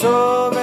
So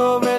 over.